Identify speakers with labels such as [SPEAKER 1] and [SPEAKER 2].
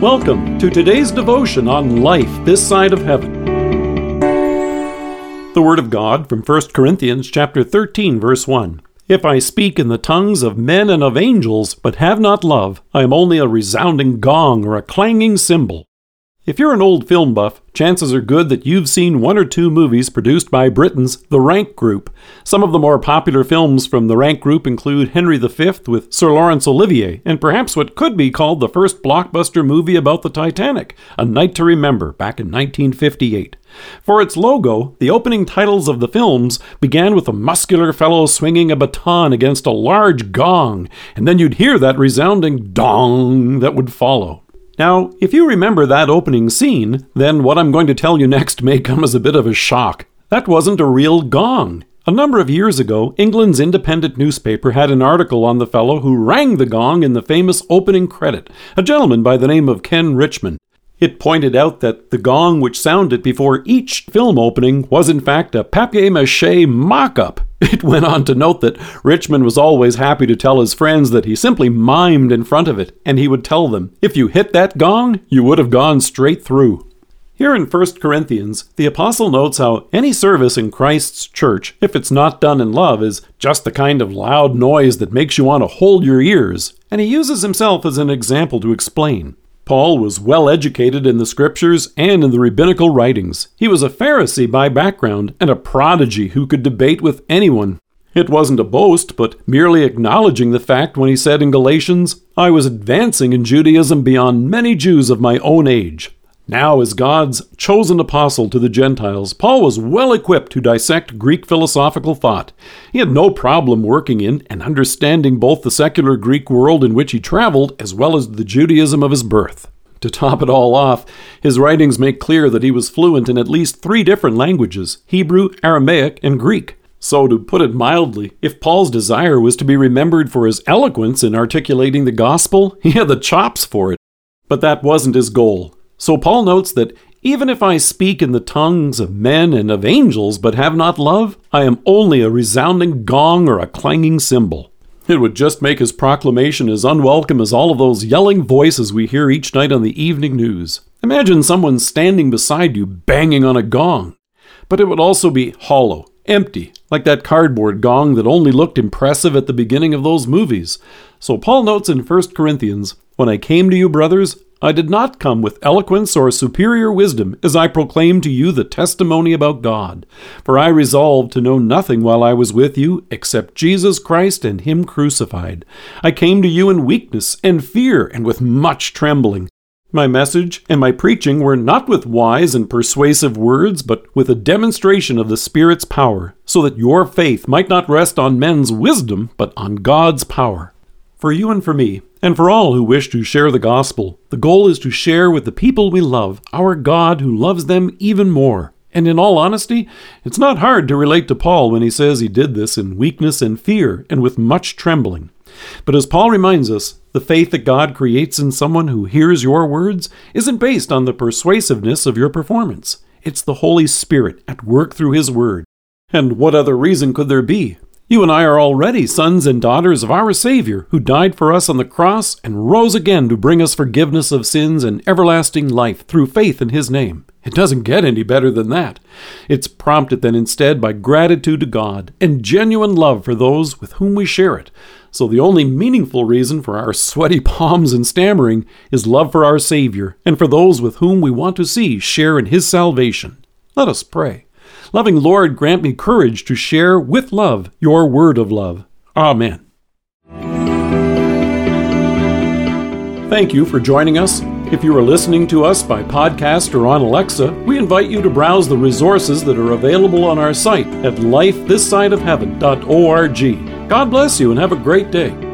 [SPEAKER 1] Welcome to today's devotion on life this side of heaven. The Word of God from 1 Corinthians chapter 13 verse 1. If I speak in the tongues of men and of angels, but have not love, I am only a resounding gong or a clanging cymbal. If you're an old film buff, chances are good that you've seen one or two movies produced by Britain's The Rank Group. Some of the more popular films from The Rank Group include Henry V with Sir Laurence Olivier, and perhaps what could be called the first blockbuster movie about the Titanic, A Night to Remember, back in 1958. For its logo, the opening titles of the films began with a muscular fellow swinging a baton against a large gong, and then you'd hear that resounding dong that would follow. Now, if you remember that opening scene, then what I'm going to tell you next may come as a bit of a shock. That wasn't a real gong. A number of years ago, England's independent newspaper had an article on the fellow who rang the gong in the famous opening credit, a gentleman by the name of Ken Richmond. It pointed out that the gong which sounded before each film opening was in fact a papier mache mock up. It went on to note that Richmond was always happy to tell his friends that he simply mimed in front of it, and he would tell them, if you hit that gong, you would have gone straight through. Here in 1 Corinthians, the apostle notes how any service in Christ's church, if it's not done in love, is just the kind of loud noise that makes you want to hold your ears, and he uses himself as an example to explain. Paul was well educated in the scriptures and in the rabbinical writings. He was a Pharisee by background and a prodigy who could debate with anyone. It wasn't a boast, but merely acknowledging the fact when he said in Galatians, I was advancing in Judaism beyond many Jews of my own age. Now, as God's chosen apostle to the Gentiles, Paul was well equipped to dissect Greek philosophical thought. He had no problem working in and understanding both the secular Greek world in which he traveled as well as the Judaism of his birth. To top it all off, his writings make clear that he was fluent in at least three different languages Hebrew, Aramaic, and Greek. So, to put it mildly, if Paul's desire was to be remembered for his eloquence in articulating the gospel, he had the chops for it. But that wasn't his goal. So Paul notes that even if I speak in the tongues of men and of angels but have not love, I am only a resounding gong or a clanging cymbal. It would just make his proclamation as unwelcome as all of those yelling voices we hear each night on the evening news. Imagine someone standing beside you banging on a gong. But it would also be hollow, empty, like that cardboard gong that only looked impressive at the beginning of those movies. So Paul notes in 1 Corinthians, When I came to you, brothers, I did not come with eloquence or superior wisdom as I proclaimed to you the testimony about God. For I resolved to know nothing while I was with you except Jesus Christ and Him crucified. I came to you in weakness and fear and with much trembling. My message and my preaching were not with wise and persuasive words, but with a demonstration of the Spirit's power, so that your faith might not rest on men's wisdom, but on God's power. For you and for me, and for all who wish to share the gospel, the goal is to share with the people we love our God who loves them even more. And in all honesty, it's not hard to relate to Paul when he says he did this in weakness and fear and with much trembling. But as Paul reminds us, the faith that God creates in someone who hears your words isn't based on the persuasiveness of your performance. It's the Holy Spirit at work through His Word. And what other reason could there be you and I are already sons and daughters of our Savior, who died for us on the cross and rose again to bring us forgiveness of sins and everlasting life through faith in His name. It doesn't get any better than that. It's prompted then instead by gratitude to God and genuine love for those with whom we share it. So the only meaningful reason for our sweaty palms and stammering is love for our Savior and for those with whom we want to see share in His salvation. Let us pray. Loving Lord, grant me courage to share with love your word of love. Amen. Thank you for joining us. If you are listening to us by podcast or on Alexa, we invite you to browse the resources that are available on our site at lifethissideofheaven.org. God bless you and have a great day.